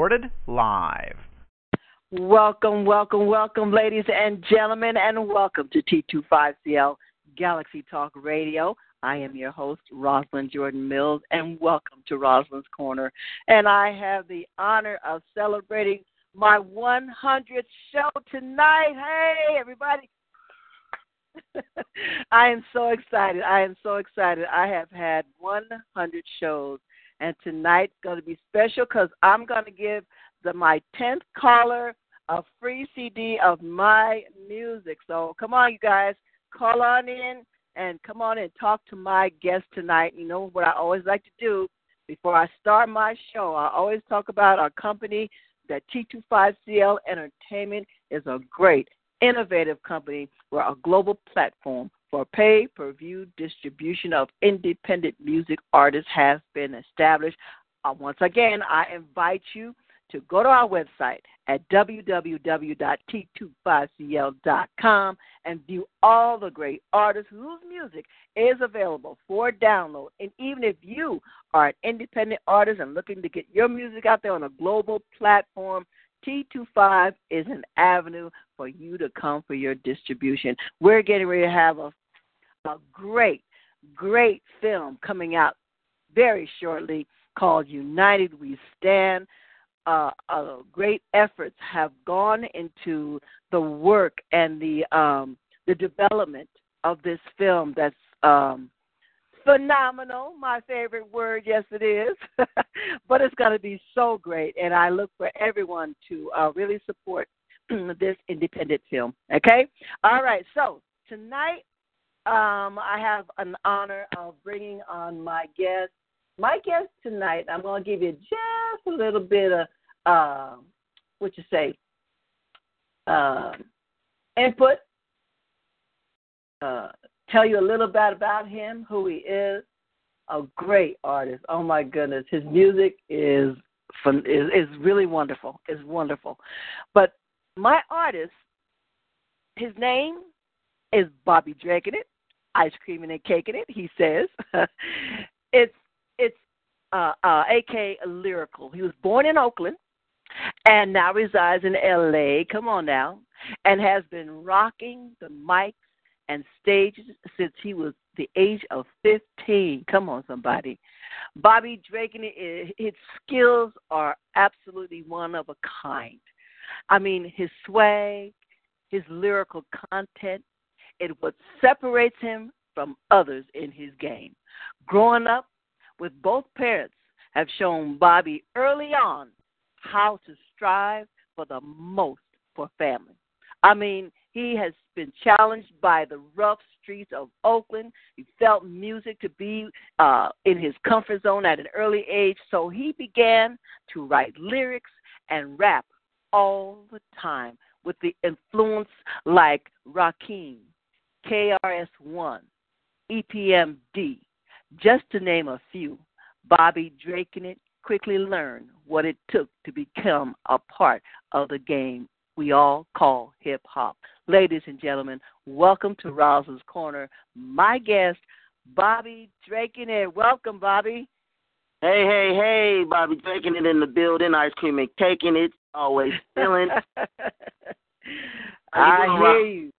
Recorded live. Welcome, welcome, welcome, ladies and gentlemen, and welcome to T25CL Galaxy Talk Radio. I am your host, Rosalind Jordan Mills, and welcome to Rosalind's Corner. And I have the honor of celebrating my 100th show tonight. Hey, everybody. I am so excited. I am so excited. I have had 100 shows, and tonight's going to be special because I'm going to give the my 10th caller a free CD of my music. So come on, you guys, call on in and come on and talk to my guest tonight. You know what I always like to do before I start my show? I always talk about our company that T25CL Entertainment is a great, innovative company. We're a global platform for pay per view distribution of independent music artists has been established. Uh, once again, I invite you to go to our website at www.t25cl.com and view all the great artists whose music is available for download. And even if you are an independent artist and looking to get your music out there on a global platform, T25 is an avenue for you to come for your distribution. We're getting ready to have a, a great, great film coming out very shortly called United We Stand uh, uh, great efforts have gone into the work and the um, the development of this film. That's um, phenomenal. My favorite word, yes, it is. but it's going to be so great, and I look for everyone to uh, really support this independent film. Okay, all right. So tonight, um, I have an honor of bringing on my guest my guest tonight, I'm going to give you just a little bit of, uh, what you say, uh, input, uh, tell you a little bit about him, who he is. A great artist. Oh my goodness, his music is fun, is is really wonderful. It's wonderful. But my artist, his name is Bobbie Drakenit, ice creaming and caking it. He says it's it's uh, uh, AK Lyrical. He was born in Oakland and now resides in LA. Come on now. And has been rocking the mics and stages since he was the age of 15. Come on, somebody. Bobby Drake, his skills are absolutely one of a kind. I mean, his swag, his lyrical content, it what separates him from others in his game. Growing up with both parents have shown Bobby early on how to strive for the most for family. I mean, he has been challenged by the rough streets of Oakland. He felt music to be uh, in his comfort zone at an early age, so he began to write lyrics and rap all the time with the influence like Rakim, KRS-One, EPMD, just to name a few. Bobby Draking it quickly learned what it took to become a part of the game we all call hip hop. Ladies and gentlemen, welcome to Rosalind's Corner. My guest, Bobby Draking it. Welcome, Bobby. Hey, hey, hey, Bobbie Drakenit in the building, ice cream and taking it, always feeling. I hear you.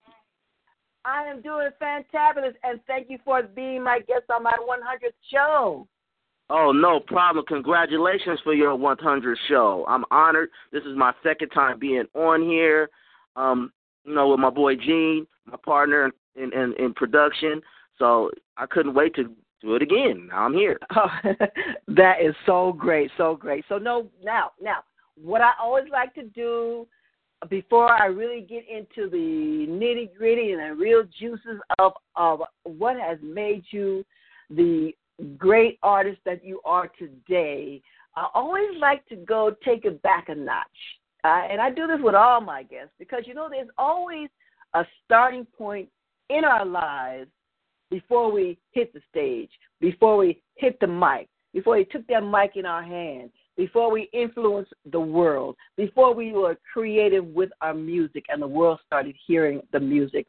I am doing fantabulous, and thank you for being my guest on my 100th show. Oh, no problem. Congratulations for your 100th show. I'm honored. This is my second time being on here. Um, you know, with my boy Gene, my partner in, in, in production. So I couldn't wait to do it again. Now I'm here. Oh, that is so great, so great. So no, now, now, what I always like to do before I really get into the nitty gritty and the real juices of of what has made you the great artist that you are today, I always like to go take it back a notch. Uh, and I do this with all my guests because, you know, there's always a starting point in our lives before we hit the stage, before we hit the mic, before we took that mic in our hands, before we influenced the world, before we were creative with our music and the world started hearing the music.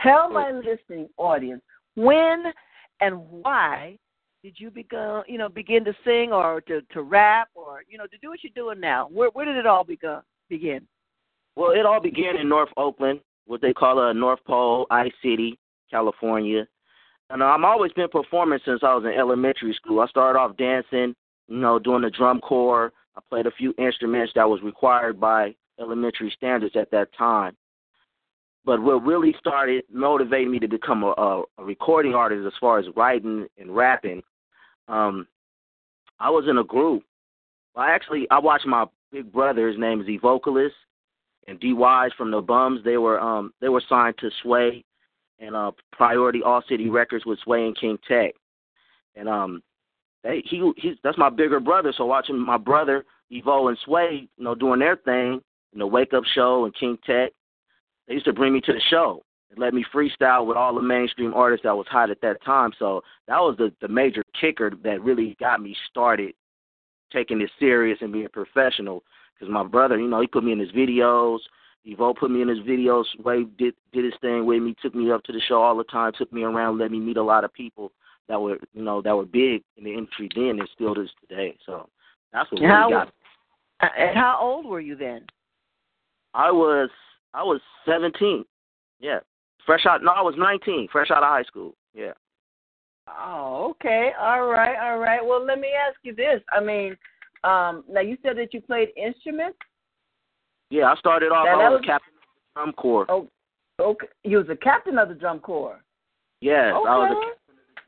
Tell my mm. listening audience when and why did you begin, you know, begin to sing or to, to rap or you know to do what you're doing now? Where where did it all begin? Begin. Well, it all began in North Oakland, what they call a North Pole, Ice City, California. And uh, I've always been performing since I was in elementary school. I started off dancing, you know, doing the drum corps. I played a few instruments that was required by elementary standards at that time. But what really started motivating me to become a, a, recording artist as far as writing and rapping, um, I was in a group. I actually I watched my big brother. His name is E-Vocalist, and D-Wyze from the Bums. They were um they were signed to Sway and uh Priority All City Records with Sway and King Tech, and um they he he's that's my bigger brother. So watching my brother Evo and Sway, you know, doing their thing, you know, Wake Up Show and King Tech, they used to bring me to the show and let me freestyle with all the mainstream artists that was hot at that time. So that was the the major kicker that really got me started taking it serious and being professional. Because my brother, you know, he put me in his videos. Evo put me in his videos. Sway did did his thing with me. Took me up to the show all the time. Took me around. Let me meet a lot of people that were you know that were big in the industry then and still is today. So that's what how, really got. Me. And how old were you then? I was I was seventeen. Yeah, fresh out. No, I was nineteen. Fresh out of high school. Yeah. Oh, okay. All right, all right. Well, let me ask you this. I mean, um, now you said that you played instruments. Yeah, I started off. Now, I was, was captain of the drum corps. Oh, okay. You was a captain of the drum corps. Yes, okay. I was a captain of the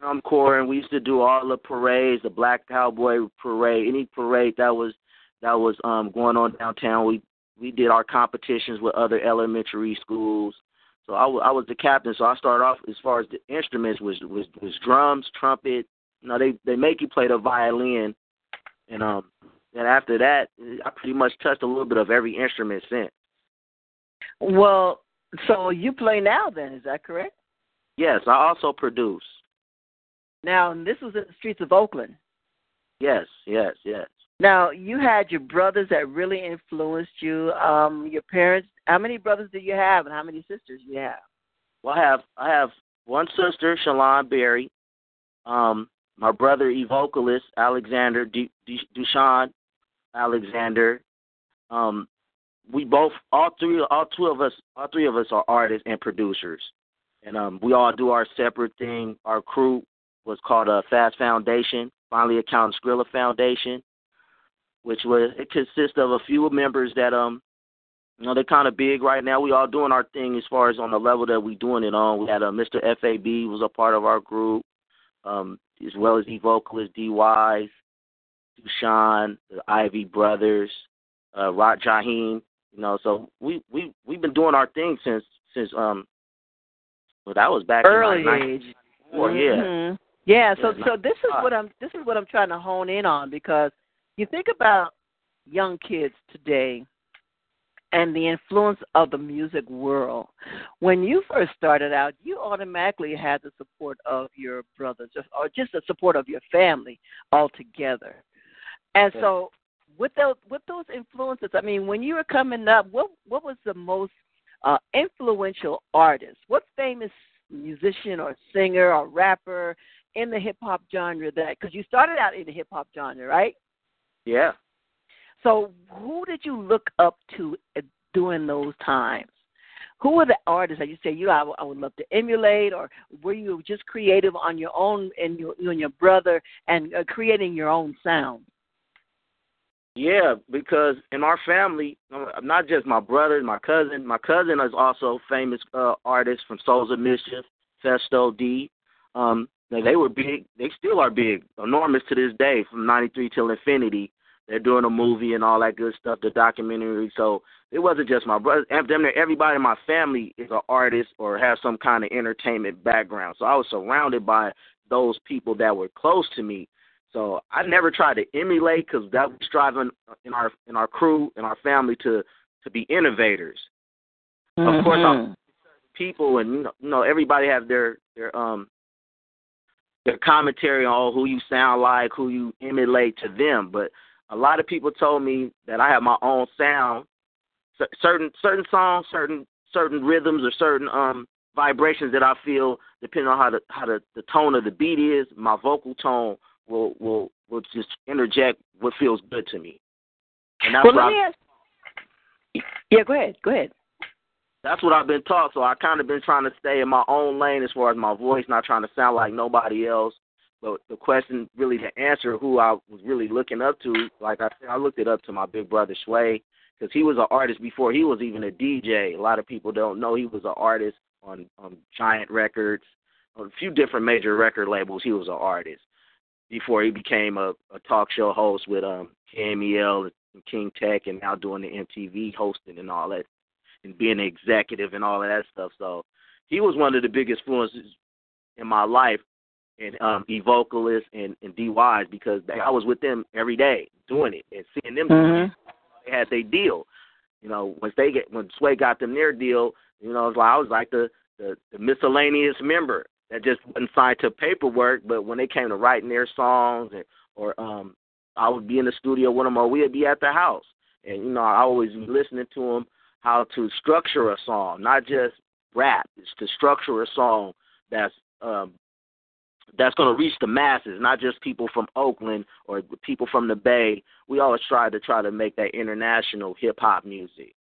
drum corps, and we used to do all the parades, the Black Cowboy Parade, any parade that was that was um going on downtown. We we did our competitions with other elementary schools. So I, w- I was the captain. So I started off as far as the instruments was was was drums, trumpet. You know, they they make you play the violin, and um, and after that, I pretty much touched a little bit of every instrument since. Well, so you play now then, is that correct? Yes, I also produce. Now, this was in the streets of Oakland. Yes, yes, yes. Now, you had your brothers that really influenced you. Um, your parents. How many brothers do you have, and how many sisters do you have? Well, I have I have one sister, Shalon Berry. Um, my brother, E-Vocalist Alexander D- D- Dushan Alexander. Um, we both, all three, all two of us, all three of us are artists and producers, and um, we all do our separate thing. Our crew was called a Fast Foundation, finally Accountant Skrilla Foundation, which was it consists of a few members that um, you know, they're kind of big right now. We all doing our thing as far as on the level that we doing it on. We had a uh, Mr. Fab was a part of our group, um, as well as the vocalist D-Wyze, Dushan, the Ivy Brothers, uh, Rot Jaheem. You know, so we we we've been doing our thing since since um, well that was back early in like age. Well, mm-hmm. yeah. Yeah. So so this is what I'm this is what I'm trying to hone in on because you think about young kids today and the influence of the music world. When you first started out, you automatically had the support of your brothers or just the support of your family altogether. And yeah. so with those with those influences, I mean, when you were coming up, what what was the most uh, influential artist? What famous musician or singer or rapper in the hip hop genre that because you started out in the hip hop genre, right? Yeah. So, who did you look up to during those times? Who were the artists that you say you I, I would love to emulate, or were you just creative on your own and you, you and your brother and uh, creating your own sound? Yeah, because in our family, not just my brother, my cousin. My cousin is also famous uh, artist from Souls of Mischief, Phesto D. Um, they were big. They still are big, enormous to this day, from '93 till infinity. They're doing a movie and all that good stuff, the documentary. So it wasn't just my brother. Everybody in my family is an artist or has some kind of entertainment background. So I was surrounded by those people that were close to me. So I never tried to emulate because that was driving in our in our crew and our family to to be innovators. Mm-hmm. Of course, I'm people and you know, you know everybody have their their um their commentary on who you sound like, who you emulate to them. But a lot of people told me that I have my own sound. C- certain certain songs, certain certain rhythms, or certain um vibrations that I feel, depending on how the how the, the tone of the beat is, my vocal tone will will will just interject what feels good to me. And that's well, let me I, ask. Yeah, go ahead. Go ahead. That's what I've been taught. So I kind of been trying to stay in my own lane as far as my voice, not trying to sound like nobody else. But the question, really, to answer who I was really looking up to, like I said, I looked it up to my big brother Sway because he was an artist before he was even a DJ. A lot of people don't know he was an artist on on Giant Records, on a few different major record labels. He was an artist before he became a, a talk show host with um KMEL and King Tech, and now doing the MTV hosting and all that, and being an executive and all of that stuff. So he was one of the biggest influences in my life, and um, E vocalist and and D-Wyze because they, I was with them every day doing it and seeing them. Mhm. They had their deal. You know, once they get when Sway got them their deal, you know, it was like I was like the the, the miscellaneous member that just wasn't signed to paperwork, but when they came to writing their songs and or um I would be in the studio with them or we'd be at the house. And you know, I always be listening to them how to structure a song, not just rap. It's to structure a song that's um that's going to reach the masses, not just people from Oakland or people from the Bay. We always try to try to make that international hip hop music.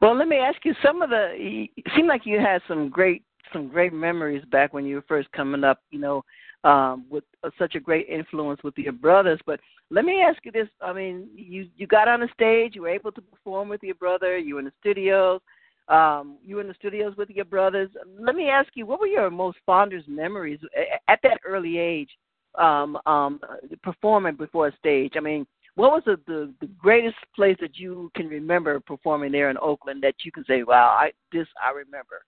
Well, let me ask you. Some of the it seemed like you had some great some great memories back when you were first coming up. You know, um, with uh, such a great influence with your brothers. But let me ask you this: I mean, you you got on the stage, you were able to perform with your brother, you were in the studios, um, you were in the studios with your brothers. Let me ask you, what were your most fondest memories at that early age, um, um, performing before a stage? I mean, what was the, the the greatest place that you can remember performing there in Oakland that you can say, "Wow, I this I remember."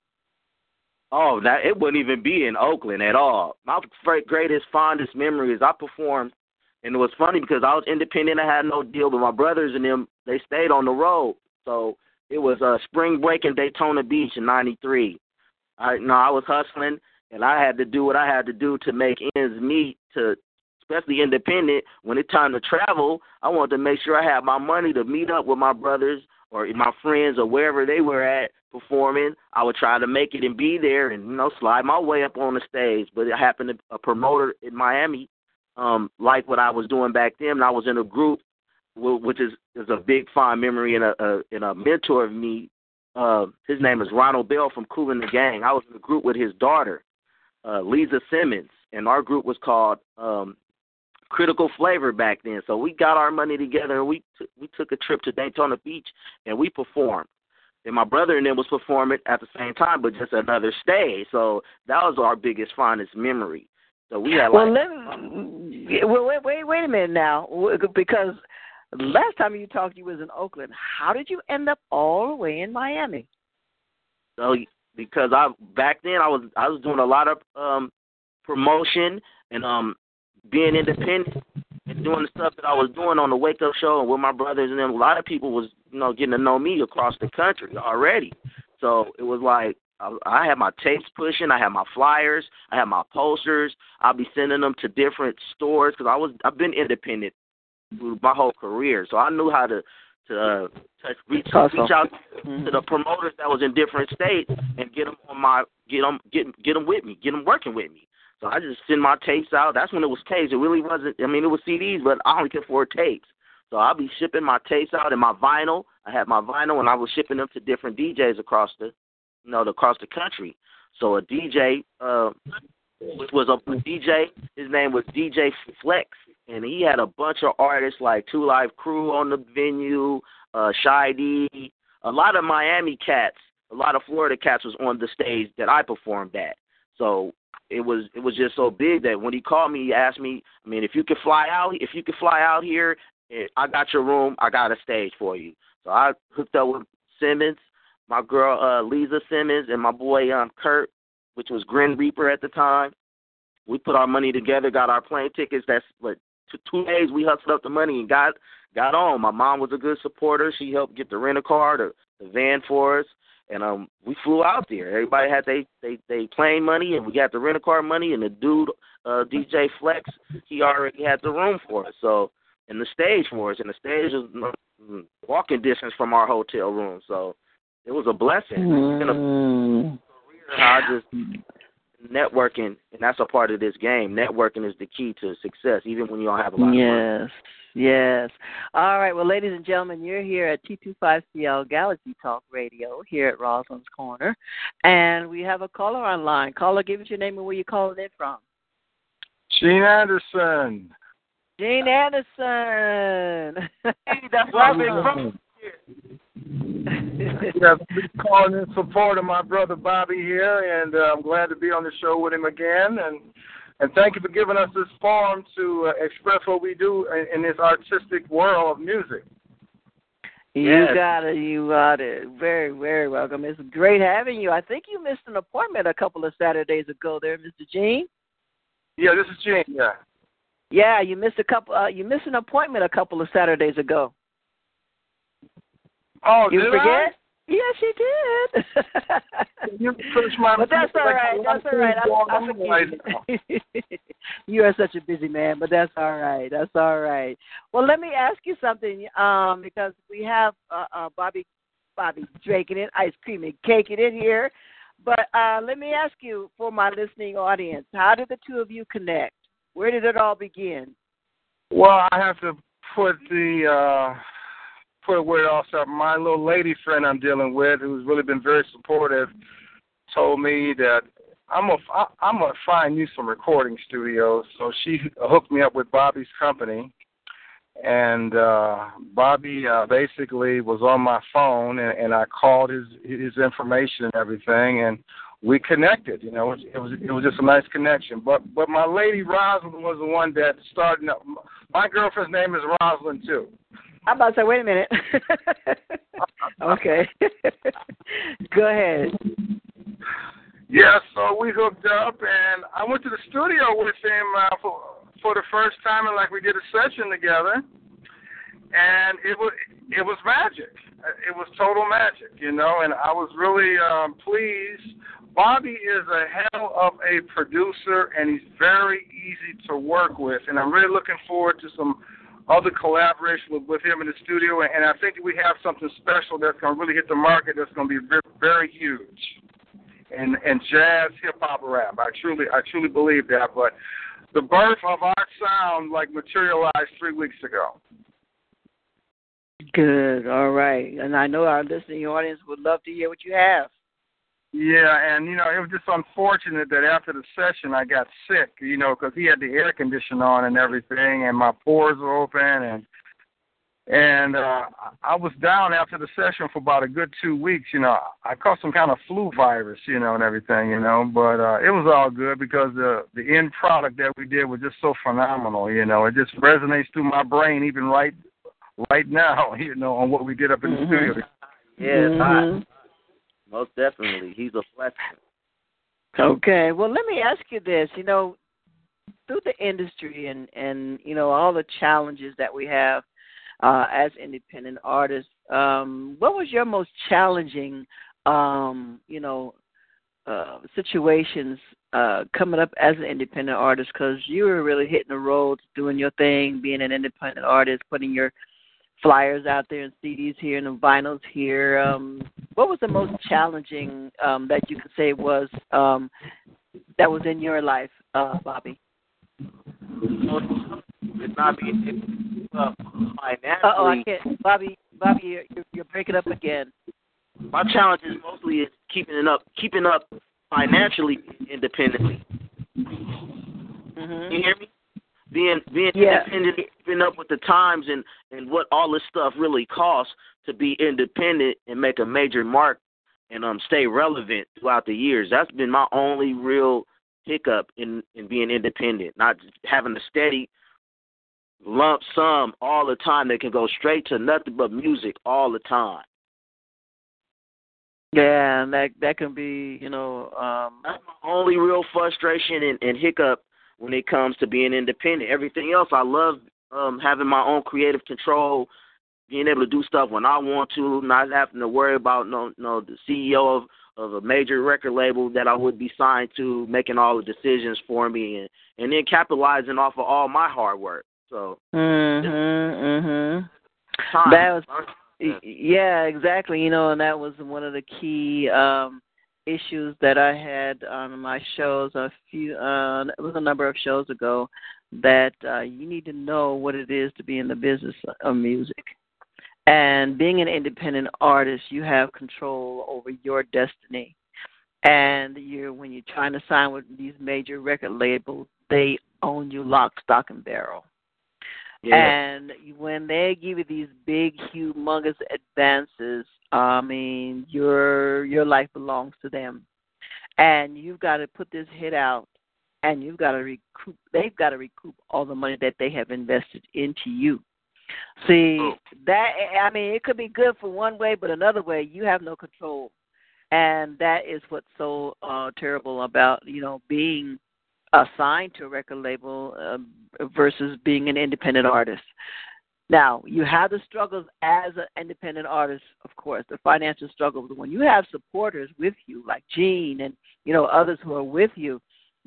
Oh, that it wouldn't even be in Oakland at all. My greatest, fondest memory is I performed, and it was funny because I was independent. I had no deal, but my brothers and them they stayed on the road. So it was uh, spring break in Daytona Beach in '93. I no, I was hustling, and I had to do what I had to do to make ends meet. To especially independent, when it's time to travel, I wanted to make sure I had my money to meet up with my brothers or my friends or wherever they were at performing. I would try to make it and be there and you know slide my way up on the stage. But it happened to a promoter in Miami, um, like what I was doing back then. And I was in a group, wh- which is is a big fond memory and a, a and a mentor of me. Uh, his name is Ronald Bell from Kool and the Gang. I was in a group with his daughter, uh, Lisa Simmons, and our group was called um, Critical Flavor back then. So we got our money together and we t- we took a trip to Daytona Beach and we performed. And my brother and them was performing at the same time, but just another stage. So that was our biggest, fondest memory. So we had like Well, let, well, wait, wait, wait a minute now, because last time you talked, you was in Oakland. How did you end up all the way in Miami? So because I back then I was I was doing a lot of um promotion and um being independent and doing the stuff that I was doing on the wake up show and with my brothers and them. A lot of people was you know getting to know me across the country already. So it was like I, I had my tapes pushing, I had my flyers, I had my posters. I'll be sending them to different stores because I was I've been independent through my whole career, so I knew how to to uh, touch reach Awesome. reach out to the promoters that was in different states and get them on my get them get get them with me, get them working with me. So I just send my tapes out. That's when it was tapes. It really wasn't. I mean, it was CDs, but I only could afford tapes. So I'll be shipping my tapes out and my vinyl. I had my vinyl, and I was shipping them to different DJs across the, you know, across the country. So a DJ, uh, which was a DJ. His name was DJ Flex, and he had a bunch of artists like Two Live Crew on the venue, uh, Shy D, a lot of Miami cats, a lot of Florida cats was on the stage that I performed at. So it was it was just so big that when he called me, he asked me, I mean, if you could fly out, if you could fly out here, eh, I got your room, I got a stage for you. So I hooked up with Simmons, my girl uh, Lisa Simmons, and my boy um, Kurt, which was Grin Reaper at the time. we put our money together, got our plane tickets. That's what two days we hustled up the money and got got on. My mom was a good supporter. She helped get the rental car, the, the van for us, and um we flew out there. Everybody had they they they plane money, and we got the rental car money, and the dude uh DJ Flex he already had the room for us. So and the stage for us, and the stage was mm, walking distance from our hotel room. So it was a blessing. Mm. I just networking, and that's a part of this game. Networking is the key to success, even when you don't have a lot yes. of money. Yes. All right. Well, ladies and gentlemen, you're here at T25CL Galaxy Talk Radio here at Rosalind's Corner, and we have a caller online. Caller, give us your name and where you're calling in from. Gene Anderson. Gene Anderson. hey, that's where I've been yes, calling in support of my brother Bobby here, and uh, I'm glad to be on the show with him again. And and thank you for giving us this forum to uh, express what we do in, in, this artistic world of music. You yes. got it. You got it. Very, very welcome. It's great having you. I think you missed an appointment a couple of Saturdays ago, there, Mr. Gene. Yeah, this is Gene. Yeah. Yeah, you missed a couple. Uh, you missed an appointment a couple of Saturdays ago. Oh, you did forget? I? Yes, you did. you push my but that's all right. like. That's all right. I, I forgive you. are such a busy man, but that's all right. That's all right. Well, let me ask you something, um, because we have uh, uh, Bobby, Bobby Drake it, ice cream and cake it in here. But uh, let me ask you, for my listening audience, how did the two of you connect? Where did it all begin? Well, I have to put the. Uh put a word also. My little lady friend I'm dealing with, who's really been very supportive, told me that I'm a I'm gonna find you some recording studios. So she hooked me up with Bobby's company, and uh Bobby uh, basically was on my phone, and, and I called his his information and everything, and we connected. You know, it was, it was it was just a nice connection. But but my lady Rosalind was the one that started. My girlfriend's name is Rosalind too. I'm about to say, wait a minute. okay. Go ahead. Yeah, so we hooked up, and I went to the studio with him uh, for for the first time, and like we did a session together, and it was it was magic. It was total magic, you know, and I was really um, pleased. Bobby is a hell of a producer, and he's very easy to work with, and I'm really looking forward to some other collaboration with, with him in the studio, and I think we have something special that's going to really hit the market. That's going to be very, very huge. And and jazz, hip hop, rap. I truly, I truly believe that. But the birth of our sound like materialized three weeks ago. Good. All right. And I know our listening audience would love to hear what you have. Yeah, and you know it was just unfortunate that after the session I got sick, you know, because he had the air conditioner on and everything, and my pores were open, and and uh, I was down after the session for about a good two weeks. You know, I caught some kind of flu virus, you know, and everything, you know, but uh, it was all good because the the end product that we did was just so phenomenal. You know, it just resonates through my brain even right right now. You know, on what we did up in mm-hmm. the studio. Yeah, mm-hmm. Most definitely. He's a blessing. Okay. Well, let me ask you this. You know, through the industry and and you know all the challenges that we have uh, as independent artists, um, what was your most challenging, um, you know, uh, situations uh, coming up as an independent artist? Because you were really hitting the road, doing your thing, being an independent artist, putting your flyers out there and CDs here and the vinyls here. Um, what was the most challenging um, that you could say was um, that was in your life, uh, Bobby? It's not being uh, financially. oh, I can't, Bobby. Bobby, you're, you're breaking up again. My challenge is mostly is keeping it up, keeping up financially independently. Mm-hmm. You hear me? Being being yeah. independent, keeping up with the times and and what all this stuff really costs to be independent and make a major mark and um stay relevant throughout the years. That's been my only real hiccup in in being independent, not having a steady lump sum all the time that can go straight to nothing but music all the time. Yeah, and that that can be, you know, um that's my only real frustration and, and hiccup when it comes to being independent. Everything else, I love um, having my own creative control, being able to do stuff when I want to, not having to worry about no no the CEO of of a major record label that I would be signed to, making all the decisions for me, and and then capitalizing off of all my hard work. So. Mhm. Mhm. That was. Yeah, exactly. You know, and that was one of the key um issues that I had on my shows a few uh it was a number of shows ago that uh you need to know what it is to be in the business of music. And being an independent artist, you have control over your destiny. And you're when you're trying to sign with these major record labels, they own you lock, stock, and barrel. Yeah. And when they give you these big, humongous advances, I mean, your your life belongs to them, and you've got to put this hit out, and you've got to recoup. They've got to recoup all the money that they have invested into you. See Oh. that I mean, it could be good for one way, but another way you have no control, and that is what's so uh terrible about you know being assigned to a record label uh, versus being an independent artist. Now, you have the struggles as an independent artist, of course, the financial struggles. But when you have supporters with you, like Gene and you know others who are with you,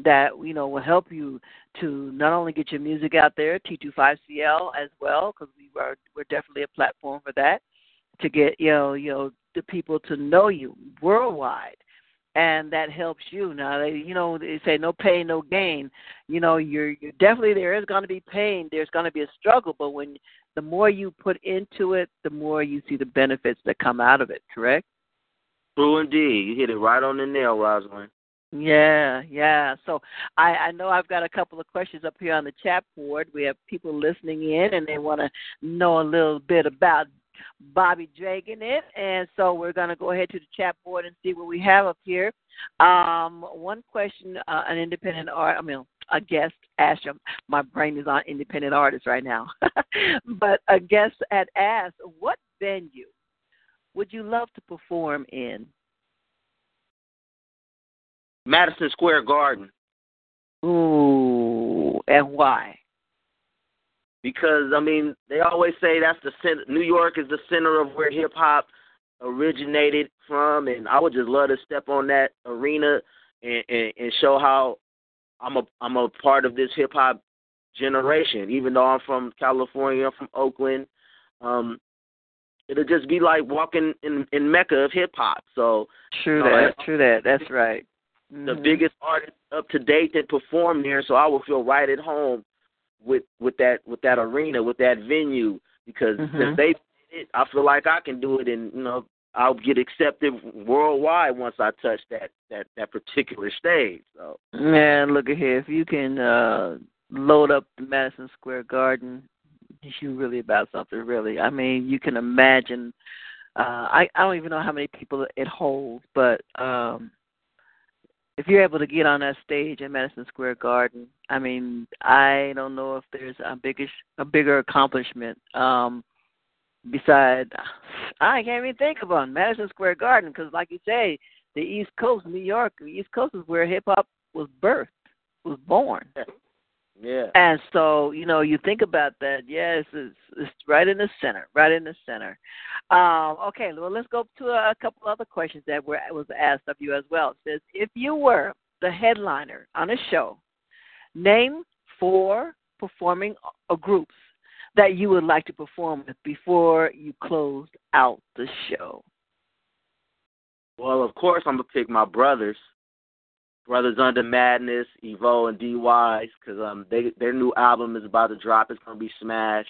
that you know will help you to not only get your music out there, T25CL as well, because we are we're definitely a platform for that, to get you know you know the people to know you worldwide and that helps you. Now, they, you know, they say no pain, no gain. You know, you're, you're definitely there is going to be pain. There's going to be a struggle, but when the more you put into it, the more you see the benefits that come out of it. Correct? True indeed. You hit it right on the nail, Rosalind. Yeah, yeah. So I, I know I've got a couple of questions up here on the chat board. We have people listening in, and they want to know a little bit about Bobbie Drakenit. And so we're going to go ahead to the chat board and see what we have up here. Um, one question, uh, an independent art, I mean, a guest asked him, my brain is on independent artists right now, but a guest had asked, what venue would you love to perform in? Madison Square Garden. Ooh, and why? Because I mean they always say that's the center. New York is the center of where hip hop originated from, and I would just love to step on that arena and, and, and show how I'm a I'm a part of this hip hop generation. Even though I'm from California, I'm from Oakland, um, it'll just be like walking in in Mecca of hip hop. So True that. I- True that. That's right. the Mhm. biggest artist up to date that performed there, so I will feel right at home with with that with that arena, with that venue, because Mhm. since they did it, I feel like I can do it, and you know I'll get accepted worldwide once I touch that that that particular stage. So Man, look at here. If you can uh load up the Madison Square Garden, you really about something. Really, I mean, you can imagine. Uh, I I don't even know how many people it holds, but um if you're able to get on that stage in Madison Square Garden, I mean, I don't know if there's a bigger a bigger accomplishment. Um beside I can't even think one Madison Square Garden because, like you say, the East Coast, New York, the East Coast is where hip hop was birthed, was born. Yeah, And so, you know, you think about that. Yes, it's, it's right in the center, right in the center. Um, okay, well, let's go to a, a couple other questions that were was asked of you as well. It says, if you were the headliner on a show, name four performing uh, groups that you would like to perform with before you closed out the show. well of course I'm gonna pick my brothers. Brothers Under Madness, Evo and D-Wyze, because um they their new album is about to drop. It's gonna be smashed.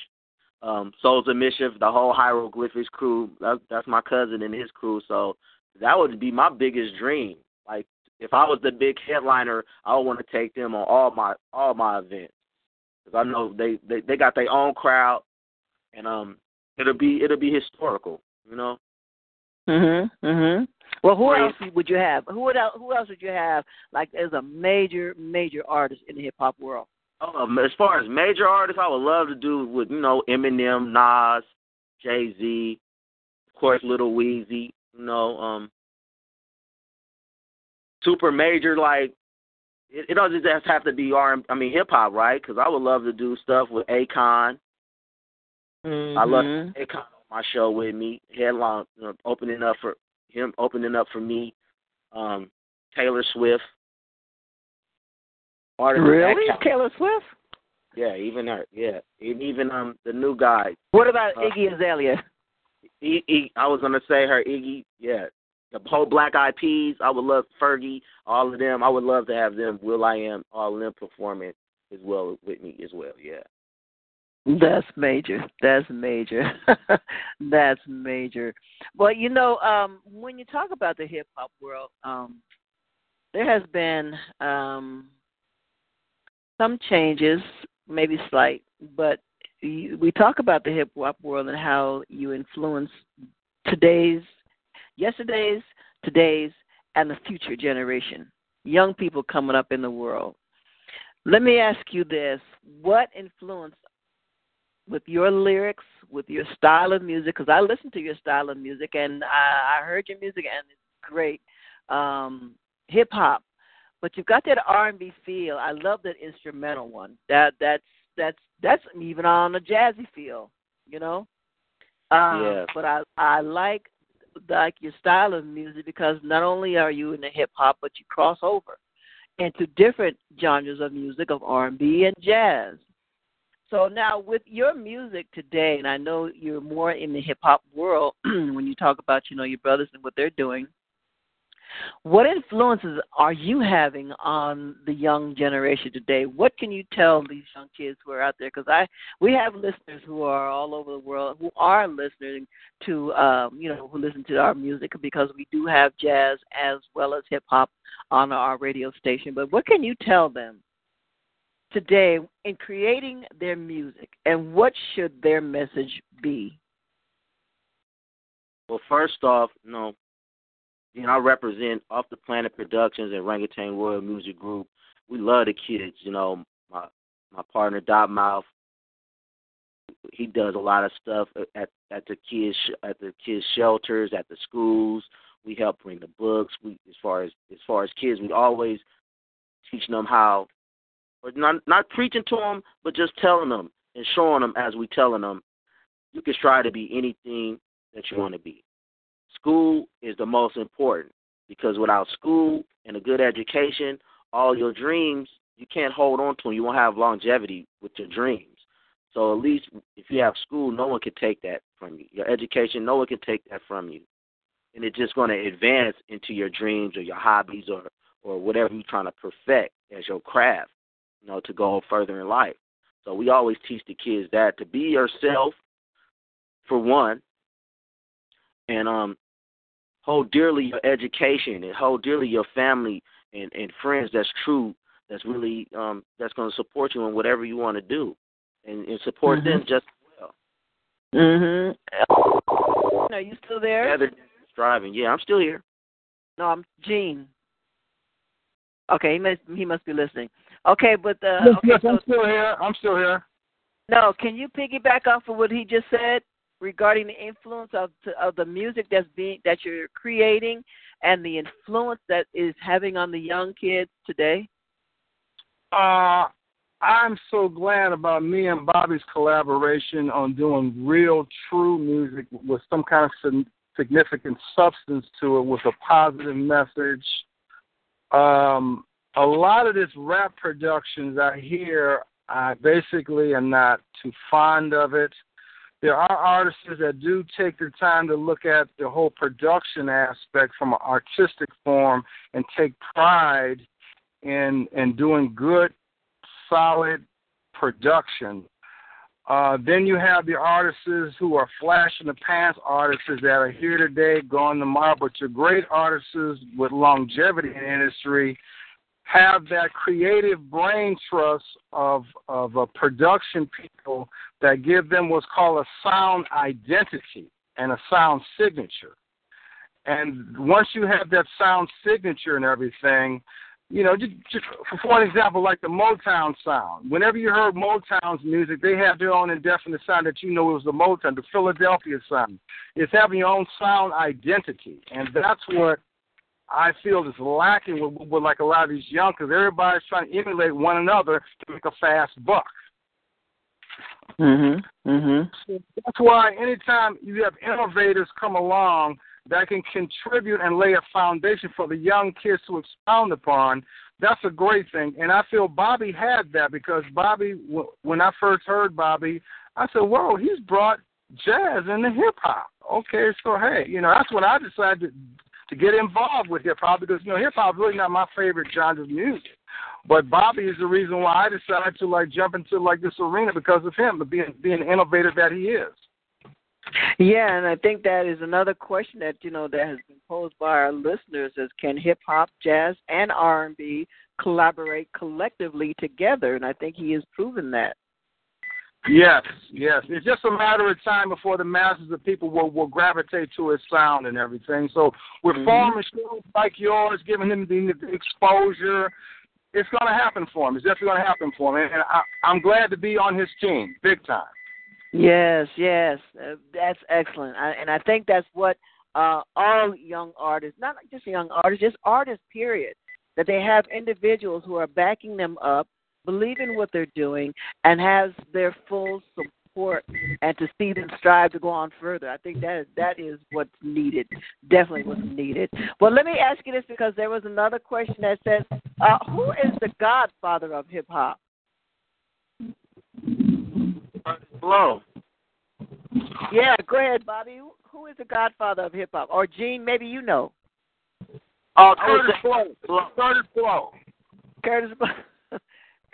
Um, Souls of Mischief, the whole Hieroglyphics crew. That, that's my cousin and his crew. So that would be my biggest dream. Like if I was the big headliner, I would want to take them on all my all my events because I know they, they they got their own crowd, and um it'll be it'll be historical. You know. Mhm. Mhm. Well, who else would you have? Who would el- who else would you have? Like as a major major artist in the hip hop world. Um, as far as major artists, I would love to do with you know Eminem, Nas, Jay Z, of course Little Weezy. You know, um, super major like it, it doesn't just have to be R. I mean hip hop, right? Because I would love to do stuff with Akon. Mm-hmm. I love Akon on my show with me, headline you know, opening up for him, opening up for me. Um, Taylor Swift. Artists Really, Taylor Swift? Yeah, even her. Yeah, and even um the new guy. What about Uh, Iggy Azalea? E, e, I was gonna say her Iggy. Yeah, the whole Black Eyed Peas. I would love Fergie. All of them. I would love to have them. will.i.am. All of them performing as well with me as well. Yeah. That's major. That's major. That's major. Well, you know, um, when you talk about the hip hop world, um, there has been um, some changes, maybe slight, but you, we talk about the hip hop world and how you influence today's, yesterday's, today's, and the future generation, young people coming up in the world. Let me ask you this: What influence with your lyrics, with your style of music, because I listen to your style of music and I, I heard your music and it's great, um, hip hop. But you've got that R and B feel. I love that instrumental one. That that's that's that's even on a jazzy feel, you know. Um, Yeah. But I I like like your style of music because not only are you in the hip hop, but you cross over into different genres of music of R and B and jazz. So now with your music today, and I know you're more in the hip hop world when you talk about, you know, your brothers and what they're doing. What influences are you having on the young generation today? What can you tell these young kids who are out there? Because I, we have listeners who are all over the world who are listening to, um, you know, who listen to our music because we do have jazz as well as hip hop on our radio station. But what can you tell them today in creating their music, and what should their message be? Well, first off, you know, you know, I represent Off the Planet Productions and Rangatang Royal Music Group. We love the kids. You know, my my partner Dot Mouth, he does a lot of stuff at at the kids at the kids shelters, at the schools. We help bring the books. We as far as as far as kids, we always teaching them how, or not not preaching to them, but just telling them and showing them as we telling them. You can strive to be anything that you want to be. School is the most important because without school and a good education, all your dreams you can't hold on to them. You won't have longevity with your dreams. So at least if you have school, no one can take that from you. Your education, no one can take that from you, and it's just going to advance into your dreams or your hobbies or or whatever you're trying to perfect as your craft. You know, to go further in life. So we always teach the kids that to be yourself, for one, and um hold dearly your education and hold dearly your family and, and friends that's true that's really um that's going to support you in whatever you want to do and, and support Mm-hmm. them just as well Mhm. Are you still there? rather than striving yeah i'm still here No, I'm Gene. Okay, he must he must be listening. Okay, but uh, yes, okay, yes, so I'm still here. I'm still here. no, can you piggyback off of what he just said regarding the influence of of the music that's being that you're creating and the influence that is having on the young kids today? Uh, I'm so glad about me and Bobby's collaboration on doing real, true music with some kind of significant substance to it, with a positive message. Um, a lot of this rap productions I hear, I basically am not too fond of it. There are artists that do take the time to look at the whole production aspect from an artistic form and take pride in in doing good solid production. Uh, then you have the artists who are flash in the pants artists that are here today, gone tomorrow, but your great artists with longevity in industry have that creative brain trust of of uh, production people that give them what's called a sound identity and a sound signature. And once you have that sound signature and everything, you know, just, just for an example, like the Motown sound. Whenever you heard Motown's music, they have their own indefinite sound that you know it was the Motown, the Philadelphia sound. It's having your own sound identity, and that's what I feel is lacking with, with like a lot of these young because everybody's trying to emulate one another to make a fast buck. Mhm. Mhm. So that's why anytime you have innovators come along that can contribute and lay a foundation for the young kids to expound upon, that's a great thing. And I feel Bobbie had that because Bobbie, when I first heard Bobbie, I said, "Whoa, he's brought jazz into hip hop." Okay, so hey, you know that's when I decided to, to get involved with hip hop because you know hip hop really not my favorite genre of music. But Bobbie is the reason why I decided to like jump into like this arena because of him, being being the innovator that he is. Yeah, and I think that is another question that you know that has been posed by our listeners: is can hip hop, jazz, and R and B collaborate collectively together? And I think he has proven that. Yes, yes. It's just a matter of time before the masses of people will, will gravitate to his sound and everything. So with mm-hmm. forming shows like yours, giving him the, the exposure, it's going to happen for him. It's definitely going to happen for him, and I, I'm glad to be on his team, big time. Yes, yes, uh, that's excellent, I, and I think that's what uh, all young artists, not just young artists, just artists, period, that they have individuals who are backing them up, believe in what they're doing, and has their full support, and to see them strive to go on further. I think that that is what's needed, definitely what's needed. Well, let me ask you this because there was another question that says, uh, "Who is the godfather of hip hop?" Blow. Yeah, go ahead, Bobbie. Who is the godfather of hip hop? Or Gene, maybe you know. Oh, Kurtis Blow. Kurtis Blow. Kurtis Blow.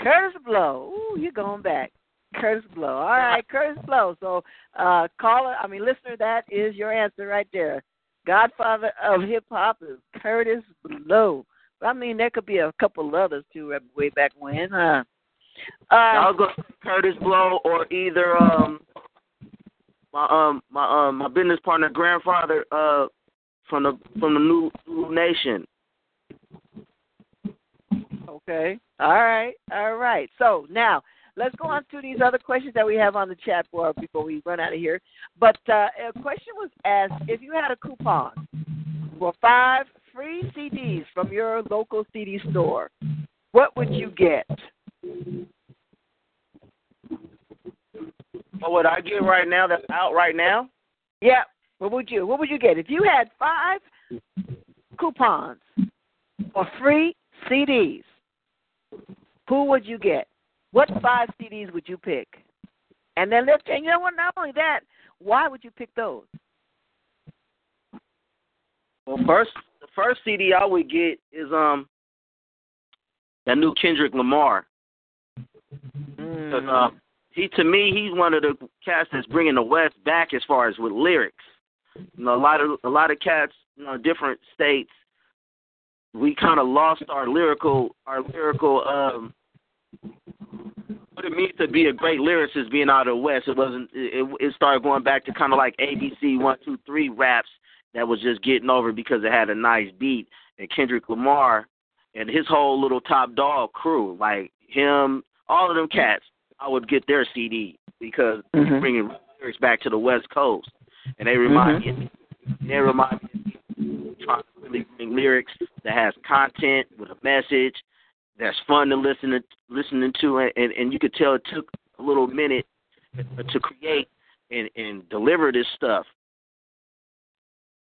Kurtis Blow. Ooh, you're going back. Kurtis Blow. All right, Kurtis Blow. So, uh, caller, I mean, listener, that is your answer right there. Godfather of hip hop is Kurtis Blow. I mean, there could be a couple others too, way back when, huh? Uh, I'll go Kurtis Blow or either um my um my um my business partner grandfather uh from the from the new, new nation. Okay. All right. All right. So now let's go on to these other questions that we have on the chat board before we run out of here. But uh, a question was asked: If you had a coupon for five free CDs from your local CD store, what would you get? What would I get right now that's out right now? Yeah. What would you what would you get? If you had five coupons for free CDs, who would you get? What five CDs would you pick? And then let's and you know what, not only that, why would you pick those? Well first the first CD I would get is um that new Kendrick Lamar. Mm. Uh, he to me he's one of the cats that's bringing the West back as far as with lyrics. You know, a lot of a lot of cats, you know, different states, we kind of lost our lyrical our lyrical um what it means to be a great lyricist being out of the West. It wasn't. It, it started going back to kind of like ABC one two three raps that was just getting over because it had a nice beat. And Kendrick Lamar and his whole little Top Dawg crew, like him, all of them cats, I would get their CD because mm-hmm. they're bringing lyrics back to the West Coast, and they remind mm-hmm. me. They remind me trying to really bring lyrics that has content with a message that's fun to listen to, listening to, and, and and you could tell it took a little minute to create and and deliver this stuff.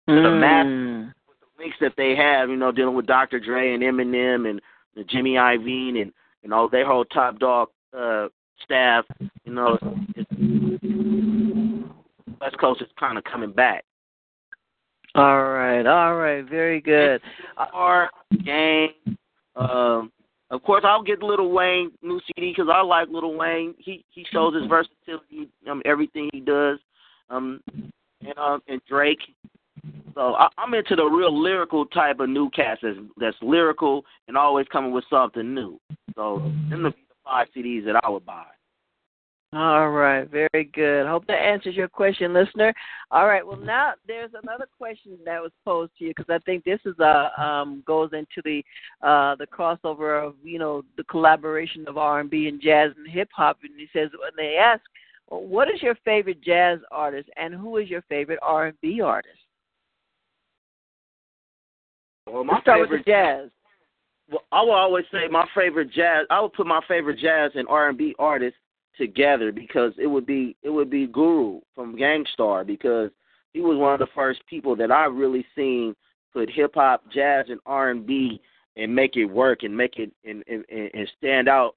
Mm. The mass with the links that they have, you know, dealing with Dr. Dre and Eminem and Jimmy Iovine and and all their whole Top Dawg uh, staff, you know, it's, West Coast is kind of coming back. All right, all right, very good. Our game, um, of course, I'll get Lil Wayne new CD because I like Lil Wayne. He he shows his versatility, um, everything he does, um, and um, and Drake. So I, I'm into the real lyrical type of new cast that's, that's lyrical and always coming with something new. So them the five CDs that I would buy. All right, very good. Hope that answers your question, listener. All right, well now there's another question that was posed to you because I think this is a uh, um, goes into the uh, the crossover of you know the collaboration of R and B and jazz and hip hop. And he says when they ask, well, what is your favorite jazz artist and who is your favorite R and B artist? Well, my Let's favorite with the jazz. Well, I will always say my favorite jazz. I would put my favorite jazz and R and B artists together because it would be it would be Guru from Gang Starr because he was one of the first people that I really seen put hip hop, jazz, and R and B and make it work and make it and, and and stand out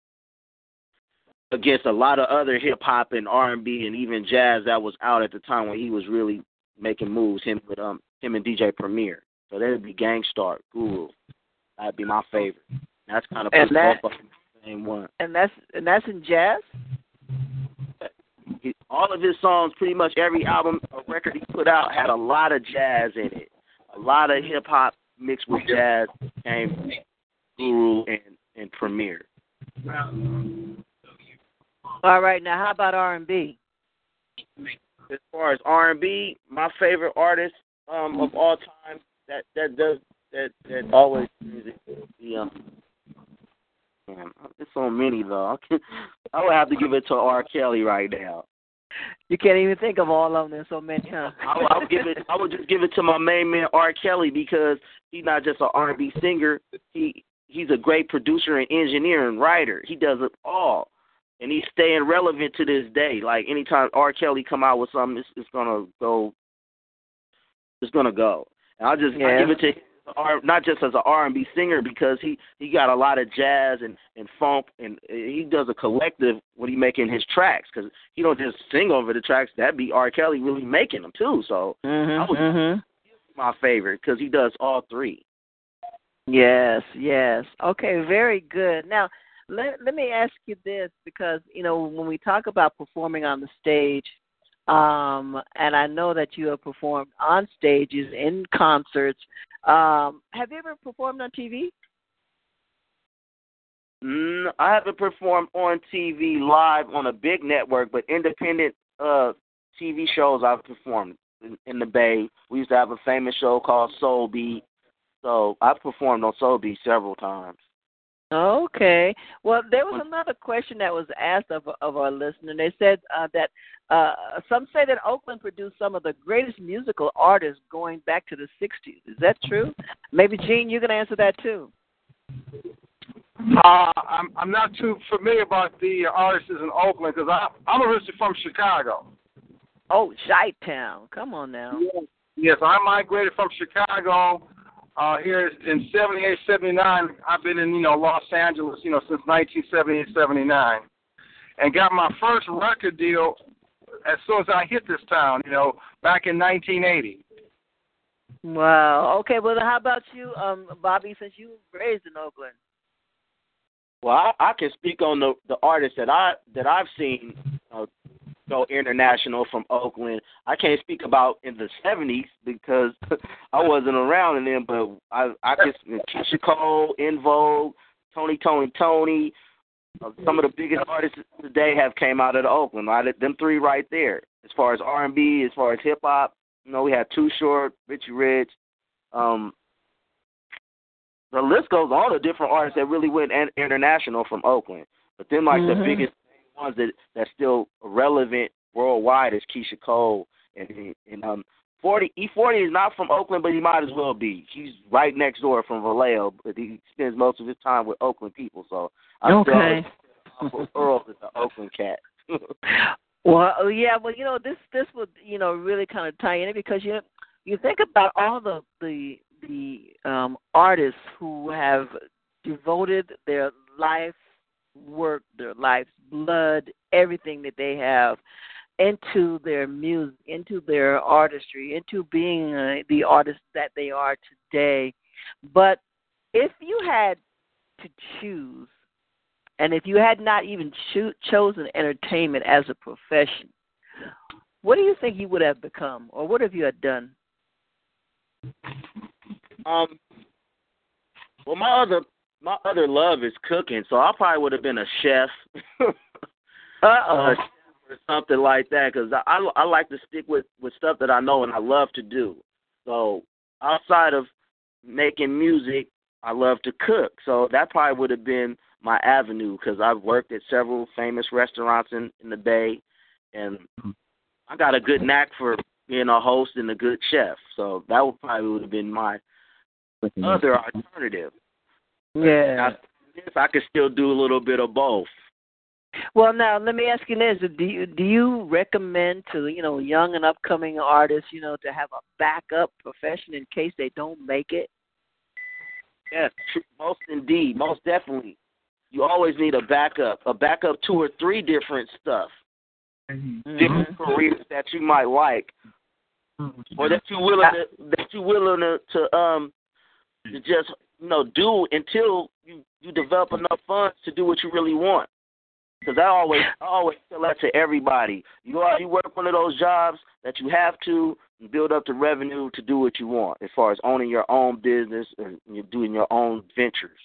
against a lot of other hip hop and R and B and even jazz that was out at the time when he was really making moves. Him with um him and DJ Premier. So that would be Gang Starr, Guru. That'd be my favorite. That's kind of And that- both of them the same one. And that's and that's in jazz. He, all of his songs, pretty much every album or record he put out had a lot of jazz in it. A lot of hip hop mixed with jazz came Guru and and Premier. All right, now how about R and B? As far as R and B, my favorite artist um of all time that that does that that always music the um man, there's so many though. I, would have to give it to R. Kelly right now. You can't even think of all of them. There's so many, huh? I would, I would give it. I would just give it to my main man R. Kelly because he's not just an R&B singer. He he's a great producer and engineer and writer. He does it all, and he's staying relevant to this day. Like anytime R. Kelly come out with something, it's, it's gonna go. It's gonna go. And I just I give it to him, R, not just as an R&B singer because he he got a lot of jazz and and funk and he does a collective when he making his tracks because he don't just sing over the tracks. That'd be R. Kelly really making them too. So Mhm. I would- mhm. my favorite because he does all three. Yes, yes. Okay, very good. Now, let let me ask you this because you know when we talk about performing on the stage, um, and I know that you have performed on stages in concerts. Um, have you ever performed on TV? Mm, I haven't performed on TV live on a big network, but independent uh TV shows I've performed in, in the Bay. We used to have a famous show called Soul Beat, so I've performed on Soul Beat several times. Okay. Well, there was another question that was asked of of our listener. They said uh, that uh, some say that Oakland produced some of the greatest musical artists going back to the '60s. Is that true? Maybe Gene, you can answer that too. Uh, I'm I'm not too familiar about the artists in Oakland because I'm originally from Chicago. Oh, Chi Town. Come on now. Yes, I migrated from Chicago uh, here in 78, 79. I've been in, you know, Los Angeles, you know, since 1978, 79. And got my first record deal as soon as I hit this town, you know, back in 1980. Wow. Okay. Well, how about you, um, Bobbie? Since you were raised in Oakland. Well, I, I can speak on the the artists that I that I've seen go international from Oakland. I can't speak about in the '70s because I wasn't around in them, but I I just Keyshia Cole, En Vogue, Tony, Toni, Toné. Uh, some of the biggest artists today have came out of the Oakland. Right, them three right there. As far as R&B, as far as hip hop, you know, we had Too Short, Richie Rich. Um, the list goes on of different artists that really went an- international from Oakland. But then, like Mhm. the biggest ones that that's still relevant worldwide is Keyshia Cole and and um forty E forty is not from Oakland, but he might as well be. He's right next door from Vallejo, but he spends most of his time with Oakland people. So I Okay. still Earl is the Oakland cat. Well, oh, yeah. Well, you know, this this would you know really kind of tie in because you you think about all the the the um, artists who have devoted their life work, their life's blood, everything that they have into their music, into their artistry, into being uh, the artist that they are today. But if you had to choose and if you had not even cho- chosen entertainment as a profession, what do you think you would have become, or what have you had done? Um, well, my other my other love is cooking, so I probably would have been a chef, Uh oh. uh, or something like that, because I, I I like to stick with with stuff that I know and I love to do. So outside of making music, I love to cook. So that probably would have been my avenue because I've worked at several famous restaurants in in the Bay, and I got a good knack for being a host and a good chef. So that would probably would have been my other alternative. Yeah. If I could still do a little bit of both. Well, now let me ask you this: Do you do you recommend to you know young and upcoming artists, you know, to have a backup profession in case they don't make it? Yes, most indeed, most definitely. You always need a backup, a backup two or three different stuff, mm-hmm. different careers that you might like, or that you willing to, that you willing to, to um to just you know do until you you develop enough funds to do what you really want. Because I always I always tell that to everybody. You out, you work one of those jobs that you have to build up the revenue to do what you want, as far as owning your own business and you're doing your own ventures.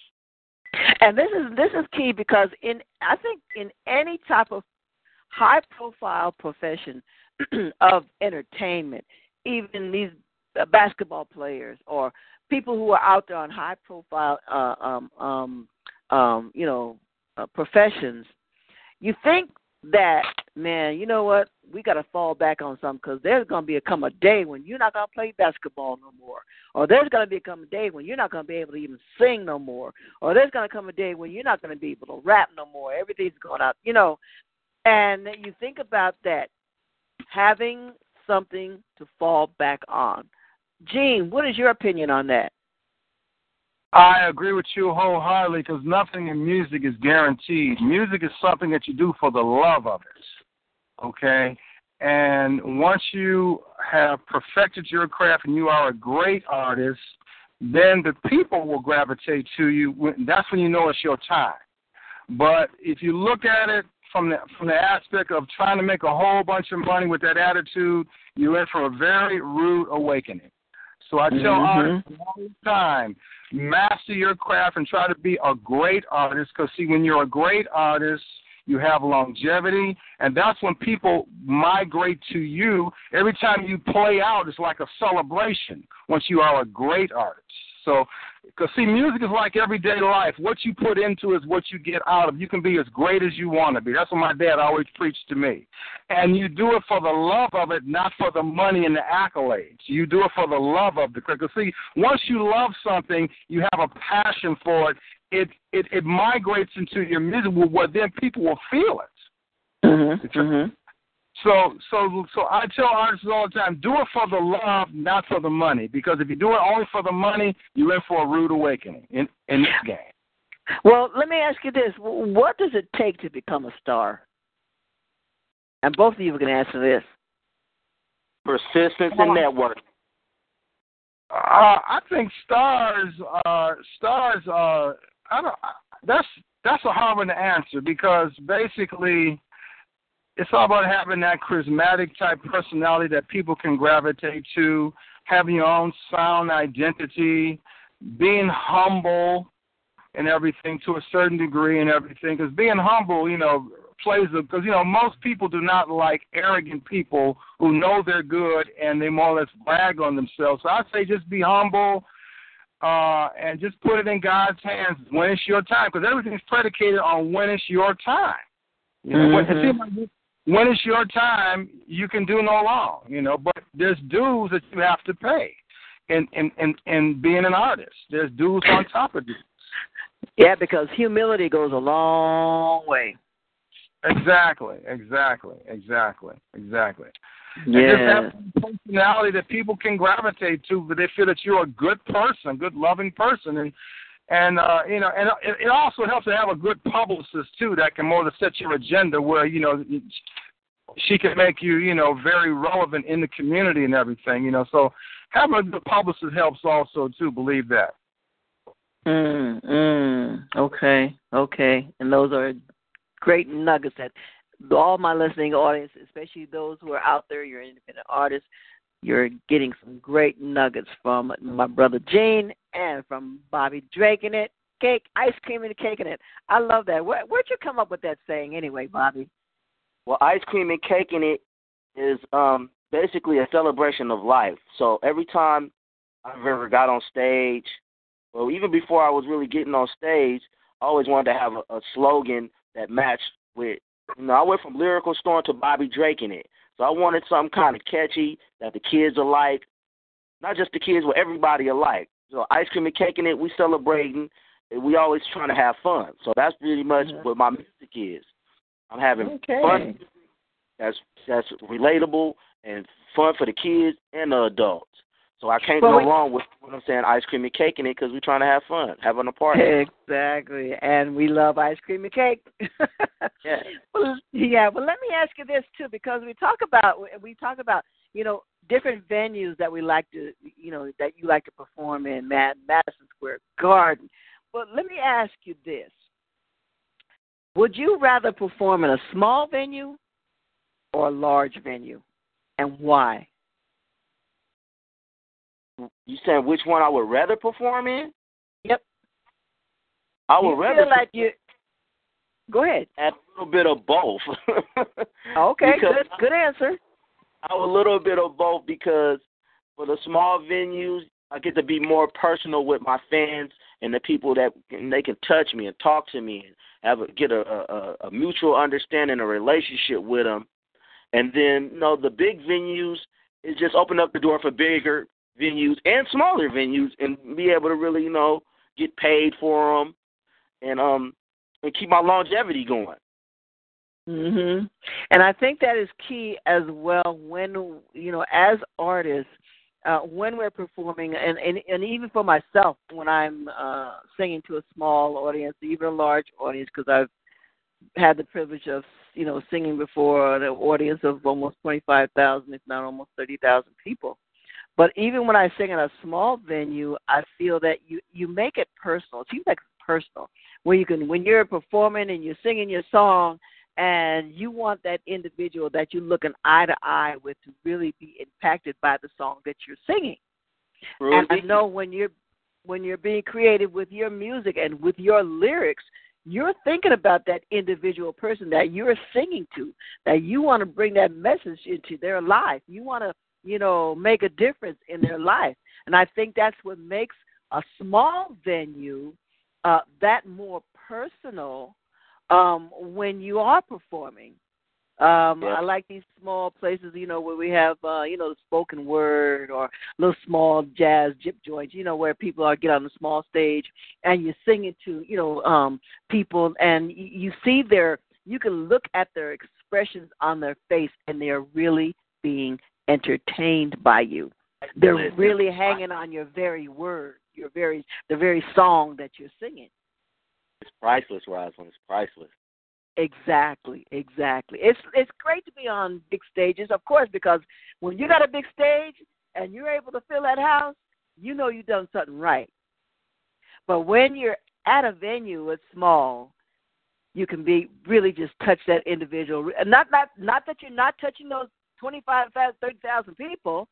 And this is this is key because in I think in any type of high profile profession of entertainment, even these basketball players or people who are out there on high profile uh, um, um, um, you know uh, professions, you think that man, you know what? We got to fall back on something because there's going to be a come a day when you're not going to play basketball no more, or there's going to be a come a day when you're not going to be able to even sing no more, or there's going to come a day when you're not going to be able to rap no more. Everything's going out, you know. And you think about that, having something to fall back on. Gene, what is your opinion on that? I agree with you wholeheartedly because nothing in music is guaranteed. Music is something that you do for the love of it. Okay? And once you have perfected your craft and you are a great artist, then the people will gravitate to you. That's when you know it's your time. But if you look at it from the from the aspect of trying to make a whole bunch of money with that attitude, you're in for a very rude awakening. So I tell mm-hmm. artists all the time, master your craft and try to be a great artist. Because see, when you're a great artist, you have longevity, and that's when people migrate to you. Every time you play out, it's like a celebration once you are a great artist. So, because see, music is like everyday life. What you put into is what you get out of. You can be as great as you want to be. That's what my dad always preached to me. And you do it for the love of it, not for the money and the accolades. You do it for the love of the Because see, once you love something, you have a passion for it. It it, it migrates into your music, where then people will feel it. Mm-hmm. So, so, so I tell artists all the time: do it for the love, not for the money. Because if you do it only for the money, you're in for a rude awakening in in this game. Well, let me ask you this: What does it take to become a star? And both of you can answer this. Persistence and network. Uh, I think stars, uh, stars, uh, I don't. That's that's a hard one to answer because basically it's all about having that charismatic type personality that people can gravitate to, having your own sound identity, being humble and everything to a certain degree and everything. Because being humble, you know, plays a because you know most people do not like arrogant people who know they're good and they more or less brag on themselves. So I'd say just be humble. Uh, and just put it in God's hands when it's your time, because everything's predicated on when it's your time. You know, mm-hmm. it seems like when it's your time, you can do no wrong, you know, but there's dues that you have to pay and and and in being an artist. There's dues on top of dues. Yeah, because humility goes a long way. Exactly, exactly, exactly, exactly. Yeah. And just have personality that people can gravitate to, but they feel that you're a good person, a good loving person, and and uh, you know, and it, also helps to have a good publicist too that can more to set your agenda where you know she can make you you know very relevant in the community and everything. You know, so having a good publicist helps also too. Believe that. Mm, mm, okay, okay, and those are great nuggets that all my listening audience, especially those who are out there, you're independent artists, you're getting some great nuggets from my brother Gene and from Bobby Drake in it. Cake, ice cream and cake in it. I love that. Where, where'd you come up with that saying anyway, Bobbie? Well, ice cream and cake in it is um basically a celebration of life. So every time I've ever got on stage, well, even before I was really getting on stage, I always wanted to have a, a slogan that matched with. You know, I went from lyrical storm to Bobbie Drakenit. So I wanted something kind of catchy that the kids are like, not just the kids, but everybody alike so ice cream and cake in it. We celebrating. We always trying to have fun. So that's pretty much what my music is. I'm having Okay. fun. That's that's relatable and fun for the kids and the adults. So I can't Well, go wrong with what I'm saying, ice cream and cake in it, because we're trying to have fun, having a party. Exactly, and we love ice cream and cake. Yeah. Well, yeah. Well, let me ask you this too, because we talk about we talk about you know different venues that we like to you know that you like to perform in, Mad Madison Square Garden. But let me ask you this: Would you rather perform in a small venue or a large venue, and why? You saying which one I would rather perform in? Yep. I would you rather feel like you. Go ahead. a little bit of both. Okay, Because good, good answer. I have a little bit of both because for the small venues, I get to be more personal with my fans and the people that and they can touch me and talk to me and have a, get a, a, a mutual understanding, a relationship with them. And then, you know, the big venues is just open up the door for bigger venues and smaller venues and be able to really, you know, get paid for them and um and keep my longevity going. Mhm. And I think that is key as well when you know as artists uh when we're performing and and, and even for myself when I'm uh singing to a small audience, even a large audience because I've had the privilege of you know singing before an audience of almost 25,000 if not almost 30,000 people. But even when I sing in a small venue, I feel that you you make it personal. It seems like personal when you can when you're performing and you're singing your song and you want that individual that you're looking eye to eye with to really be impacted by the song that you're singing. And I know when you're when you're being creative with your music and with your lyrics, you're thinking about that individual person that you're singing to, that you want to bring that message into their life. You want to, you know, make a difference in their life. And I think that's what makes a small venue uh, that more personal um, when you are performing. Um, Yeah. I like these small places, you know, where we have, uh, you know, the spoken word or little small jazz jip joints, you know, where people are get on the small stage and you sing it to, you know, um, people, and you, you see their, you can look at their expressions on their face, and they're really being entertained by you. They're really hanging on your very word, your very, the very song that you're singing. It's priceless, Rosalind. It's priceless. Exactly, exactly. It's it's great to be on big stages, of course, because when you got a big stage and you're able to fill that house, you know you've done something right. But when you're at a venue that's small, you can be really just touch that individual. Not not not that you're not touching those twenty five, thirty thousand people,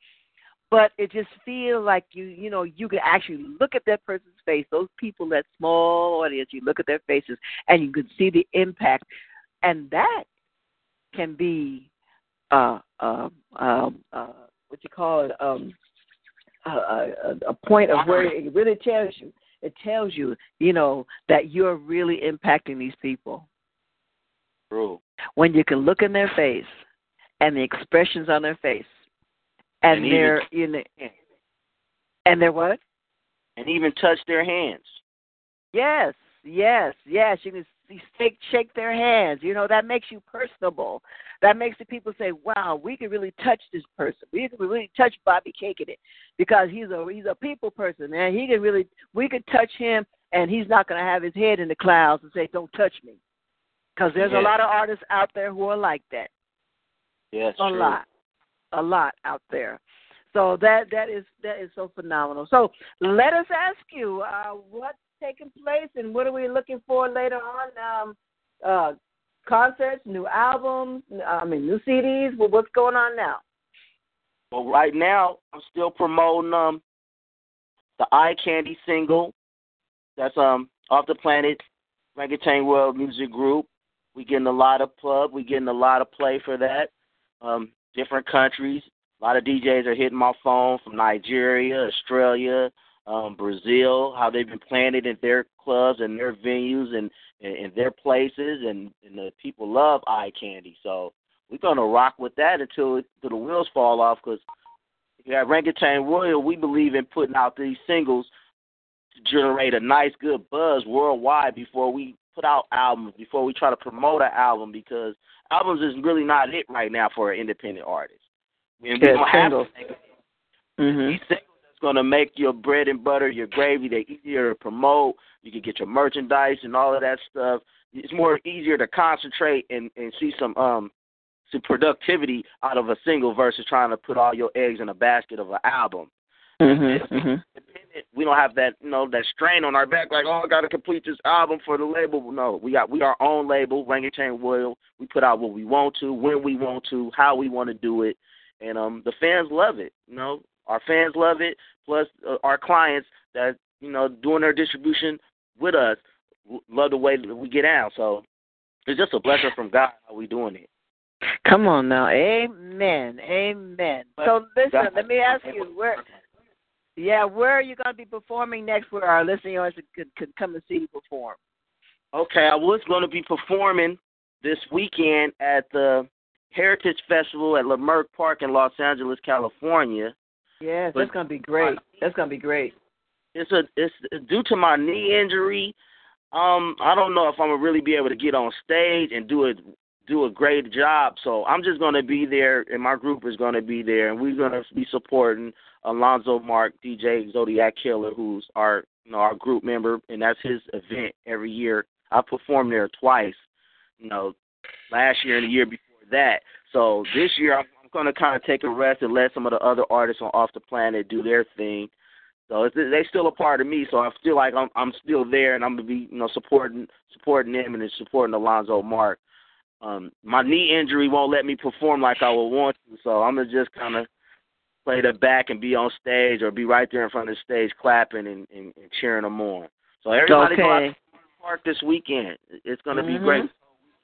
but it just feels like you you know you can actually look at that person's face those people that small audience you look at their faces and you can see the impact and that can be uh uh um uh what you call it um a, a, a point of where it really tells you it tells you you know that you're really impacting these people True. when you can look in their face and the expressions on their face and, And they're you know and they're what? And even touch their hands. yes yes yes. You can see, shake shake their hands. You know that makes you personable. That makes the people say wow we can really touch this person. We can really touch bobbie cake in it. Because he's a he's a people person and he can really we can touch him and he's not going to have his head in the clouds and say don't touch me. Because there's Yeah. a lot of artists out there who are like that. Yes, a true. lot, a lot out there. So that that is that is so phenomenal. So let us ask you, uh, what's taking place and what are we looking for later on? Um, uh, concerts, new albums, I mean new CDs. Well, what's going on now? Well, right now I'm still promoting um the Eye Candy single. That's um off the planet Rangatang World Music Group. We getting a lot of plug. We getting a lot of play for that. Um, different countries. A lot of DJs are hitting my phone from Nigeria, Australia, um, Brazil. How they've been playing it in their clubs and their venues and in their places, and, and the people love Eye Candy. So we're gonna rock with that until until the wheels fall off. Because at Rangatang Royal, we believe in putting out these singles to generate a nice, good buzz worldwide before we put out albums, before we try to promote an album, because albums is really not it right now for an independent artist. And we don't have to mm-hmm. these singles that's going to make your bread and butter, your gravy. They're easier to promote. You can get your merchandise and all of that stuff. It's more easier to concentrate and, and see some um some productivity out of a single versus trying to put all your eggs in a basket of an album. Mm-hmm, mm-hmm. We don't have that, you know, that strain on our back. Like, oh, I got to complete this album for the label. No, we got we our own label, Rangatang Royal. We put out what we want to, when we want to, how we want to do it, and um, the fans love it. You know, our fans love it. Plus, uh, our clients that you know doing their distribution with us love the way that we get out. So it's just a blessing from God how we doing it. Come on now, Amen, Amen. So listen, let me ask you where. Yeah, where are you going to be performing next? Where our listeners could could come and see you perform? Okay, I was going to be performing this weekend at the Heritage Festival at Leimert Park in Los Angeles, California. Yes, that's going to be great. That's going to be great. It's a it's due to my knee injury. Um, I don't know if I'm gonna really be able to get on stage and do it do a great job. So I'm just going to be there, and my group is going to be there, and we're going to be supporting Alonzo Mark, DJ Zodiac Killer, who's our you know our group member, and that's his event every year. I performed there twice, you know, last year and the year before that. So this year I'm, I'm going to kind of take a rest and let some of the other artists on Off the Planet do their thing. So they still a part of me. So I feel like I'm I'm still there, and I'm gonna be you know supporting supporting them and supporting Alonzo Mark um, my knee injury won't let me perform like I would want to, so I'm gonna just kind of play the back and be on stage or be right there in front of the stage clapping and, and, and cheering them on. So everybody okay. go out to the park this weekend. It's gonna mm-hmm. be great.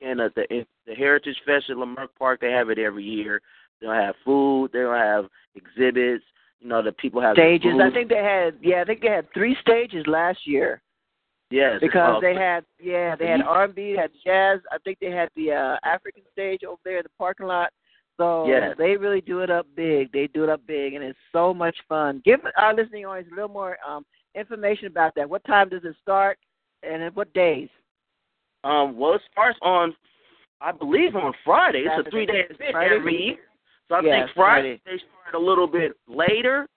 And at the the Heritage Fest at Leimert Park, they have it every year. They'll have food. They'll have exhibits. You know, the people have stages. I think they had yeah, I think they had three stages last year. Yes, because they had yeah they had R and B, had jazz. I think they had the uh, African stage over there in the parking lot. So yes. they really do it up big. They do it up big, and it's so much fun. Give our listening audience a little more um, information about that. What time does it start, and what days? Um, well, it starts on, I believe, on Friday. It's a three-day event every year. So I yes, think Friday, Friday they start a little bit later,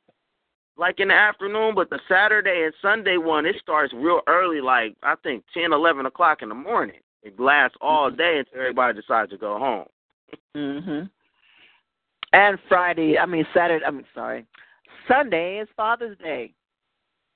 like in the afternoon, but the Saturday and Sunday one it starts real early, like I think ten, eleven o'clock in the morning. It lasts all mm-hmm. day until everybody decides to go home. Mhm. And Friday, I mean Saturday. I'm sorry, Sunday is Father's Day.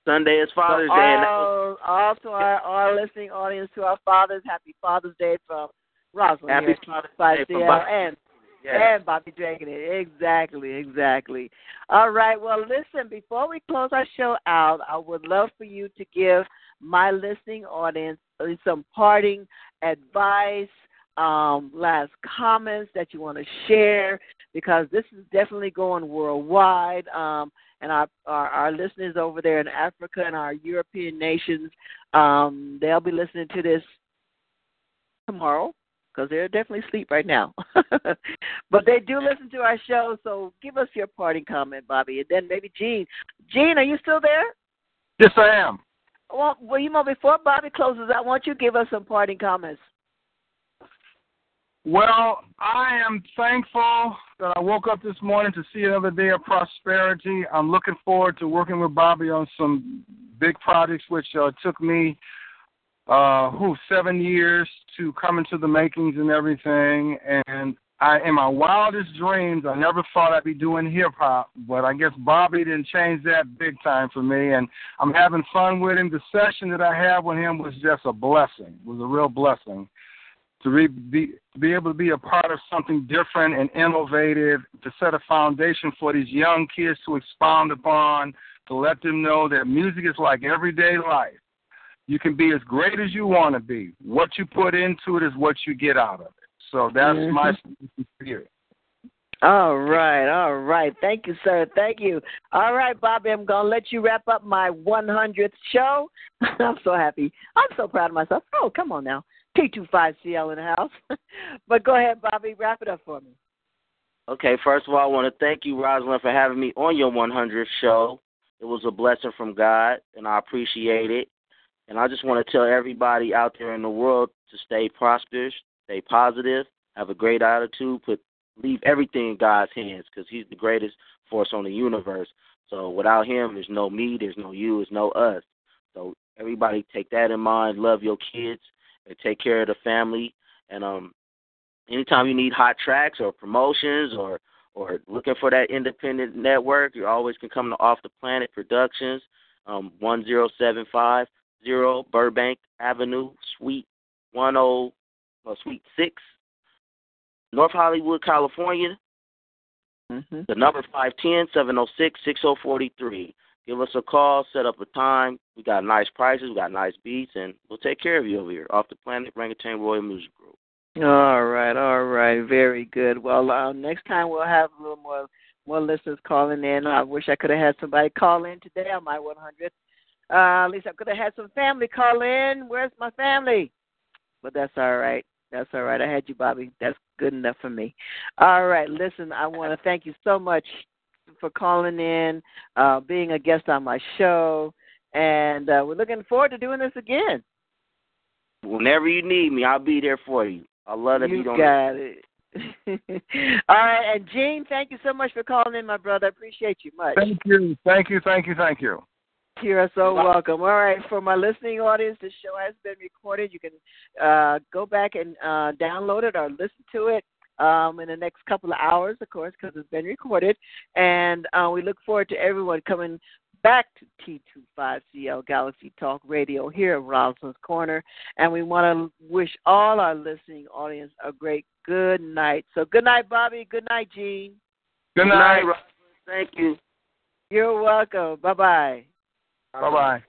Sunday is Father's so Day. All, and all to our, our listening audience, to our fathers, happy Father's Day from Rosalind Happy Father's Day from Bob. and Yes. and Bobbie Dragon. Exactly, exactly. All right. Well, listen, before we close our show out, I would love for you to give my listening audience some parting advice, um, last comments that you want to share, because this is definitely going worldwide. Um, and our, our, our listeners over there in Africa and our European nations, um, they'll be listening to this tomorrow because they're definitely asleep right now. but they do listen to our show, so give us your parting comment, Bobbie, and then maybe Gene. Gene, are you still there? Yes, I am. Well, well, you know, before Bobbie closes, I want you to give us some parting comments. Well, I am thankful that I woke up this morning to see another day of prosperity. I'm looking forward to working with Bobbie on some big projects, which uh, took me uh who seven years to come into the makings and everything and I in my wildest dreams I never thought I'd be doing hip hop, but I guess Bobbie didn't change that big time for me and I'm having fun with him. The session that I had with him was just a blessing. It was a real blessing to re- be be able to be a part of something different and innovative, to set a foundation for these young kids to expound upon, to let them know that music is like everyday life. You can be as great as you want to be. What you put into it is what you get out of it. So that's mm-hmm. my spirit. All right, all right. Thank you, sir. Thank you. All right, Bobbie, I'm going to let you wrap up my 100th show. I'm so happy. I'm so proud of myself. Oh, come on now. T25CL in the house. but go ahead, Bobbie. Wrap it up for me. Okay, first of all, I want to thank you, Rosalind, for having me on your 100th show. It was a blessing from God, and I appreciate it. And I just want to tell everybody out there in the world to stay prosperous, stay positive, have a great attitude, put leave everything in God's hands because He's the greatest force on the universe. So without Him, there's no me, there's no you, there's no us. So everybody take that in mind. Love your kids and take care of the family. And um, anytime you need hot tracks or promotions or or looking for that independent network, you always can come to Off the Planet Productions, um, one zero seven five zero Burbank Avenue, Suite one oh, well, Suite six, North Hollywood, California. Mm-hmm. The number five ten seven zero six six zero forty three. Give us a call, set up a time. We got nice prices, we got nice beats, and we'll take care of you over here. Off the Planet Rangatang Royal Music Group. All right, all right, very good. Well, uh, next time we'll have a little more more listeners calling in. I wish I could have had somebody call in today on my 100. Uh, at least I could have had some family call in. Where's my family? But that's all right. That's all right. I had you, Bobbie. That's good enough for me. All right. Listen, I want to thank you so much for calling in, uh, being a guest on my show, and uh, we're looking forward to doing this again. Whenever you need me, I'll be there for you. I love to you be on. got it. All right, and Gene, thank you so much for calling in, my brother. I appreciate you much. Thank you, thank you, thank you, thank you. You are so welcome. All right, for my listening audience, the show has been recorded. You can uh, go back and uh, download it or listen to it um, in the next couple of hours, of course, because it's been recorded. And uh, we look forward to everyone coming back to T25CL Galaxy Talk Radio here at Rosalind's Corner. And we want to wish all our listening audience a great good night. So, good night, Bobbie. Good night, Gene. Good night. Thank you. You're welcome. Bye bye. Bye bye.